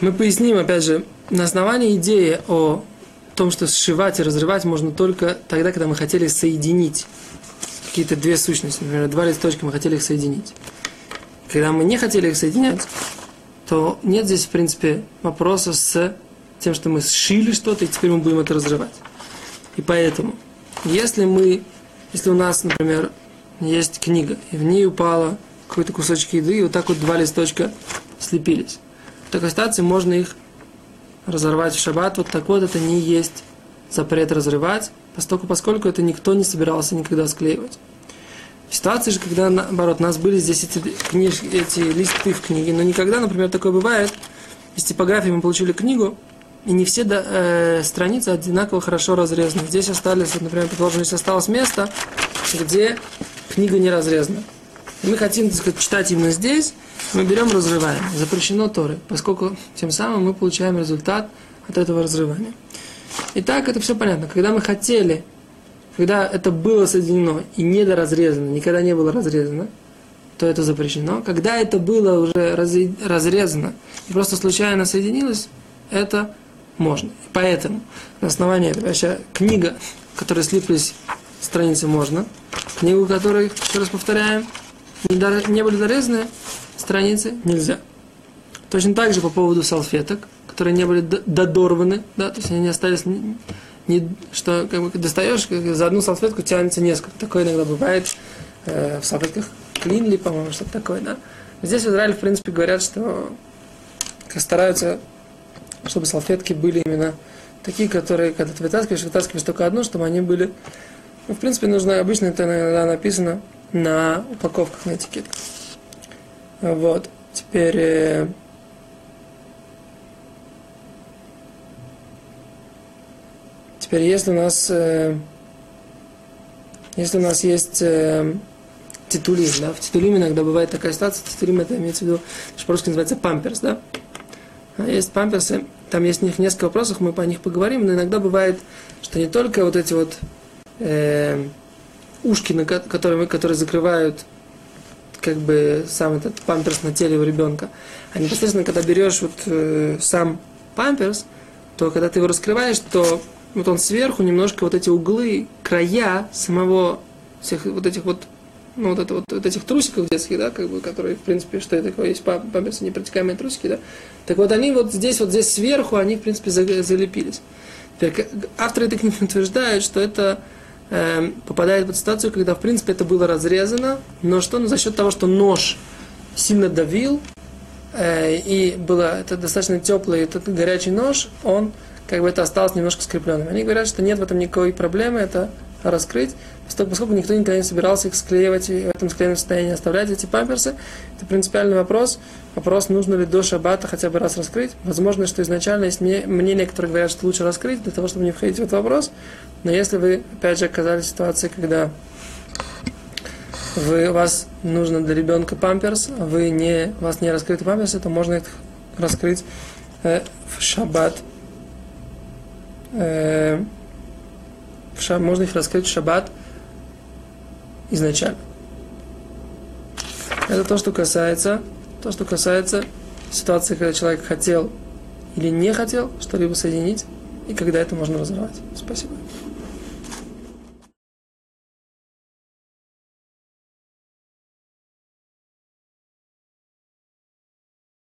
мы поясним, опять же, на основании идеи о том, что сшивать и разрывать можно только тогда, когда мы хотели соединить какие-то две сущности, например, два листочка, мы хотели их соединить. Когда мы не хотели их соединять, то нет здесь, в принципе, вопроса с тем, что мы сшили что-то, и теперь мы будем это разрывать. И поэтому, если мы, если у нас, например, есть книга, и в ней упало какой-то кусочек еды, и вот так вот два листочка слепились. В такой ситуации можно их разорвать в шаббат. Вот так вот это не есть запрет разрывать, поскольку, поскольку это никто не собирался никогда склеивать. В ситуации же, когда, наоборот, у нас были здесь эти, книж, эти листы в книге, но никогда, например, такое бывает, из типографии мы получили книгу, и не все э, страницы одинаково хорошо разрезаны. Здесь остались, вот, например, предположим, здесь осталось место, где книга не разрезана. И мы хотим, так сказать, читать именно здесь, мы берем, разрываем. Запрещено Торы, поскольку тем самым мы получаем результат от этого разрывания. Итак, это все понятно. Когда мы хотели, когда это было соединено и недоразрезано, никогда не было разрезано, то это запрещено. Когда это было уже разрезано и просто случайно соединилось, это можно. И поэтому на основании этого вообще книга, которой слиплись страницы, можно. Книгу, которой, еще раз повторяем, не были дорезаны, страницы нельзя. Точно так же по поводу салфеток, которые не были додорваны, да, то есть они не остались, не, что как бы достаешь, как за одну салфетку тянется несколько. Такое иногда бывает э, в салфетках клинли, по-моему, что-то такое, да. Здесь в Израиле, в принципе, говорят, что стараются, чтобы салфетки были именно такие, которые, когда ты вытаскиваешь, вытаскиваешь только одну, чтобы они были... Ну, в принципе, нужно, обычно это иногда написано на упаковках, на этикетках. Вот. Теперь... Э, теперь, если у нас... Э, если у нас есть э, титулим, да, в титулиме иногда бывает такая ситуация, титулим это имеется в виду, что по-русски называется памперс, да. А есть памперсы, там есть них несколько вопросов, мы по них поговорим, но иногда бывает, что не только вот эти вот э, ушки, на которые, которые закрывают как бы сам этот памперс на теле у ребенка. А непосредственно, когда берешь вот э, сам памперс, то когда ты его раскрываешь, то вот он сверху немножко вот эти углы, края самого всех вот этих вот ну, вот, это, вот, вот этих трусиков детских, да, как бы, которые, в принципе, что это такое, есть памперсы, непротекаемые трусики, да, так вот они вот здесь, вот здесь сверху, они, в принципе, залепились. Теперь, авторы этой книги утверждают, что это э, попадает в ситуацию, когда, в принципе, это было разрезано, но что? Ну, за счет того, что нож сильно давил, э, и было это достаточно теплый, этот горячий нож, он как бы это осталось немножко скрепленным. Они говорят, что нет в этом никакой проблемы, это раскрыть, поскольку, никто никогда не собирался их склеивать и в этом склеенном состоянии оставлять эти памперсы. Это принципиальный вопрос. Вопрос, нужно ли до шаббата хотя бы раз раскрыть. Возможно, что изначально есть мнение, которые говорят, что лучше раскрыть, для того, чтобы не входить в этот вопрос. Но если вы, опять же, оказались в ситуации, когда вы, у вас нужно для ребенка памперс, а вы не, у вас не раскрыты памперсы, то можно их раскрыть э, в шаббат. Э, в шаб, можно их раскрыть в шаббат изначально. Это то, что касается, то, что касается ситуации, когда человек хотел или не хотел что-либо соединить, и когда это можно разорвать. Спасибо.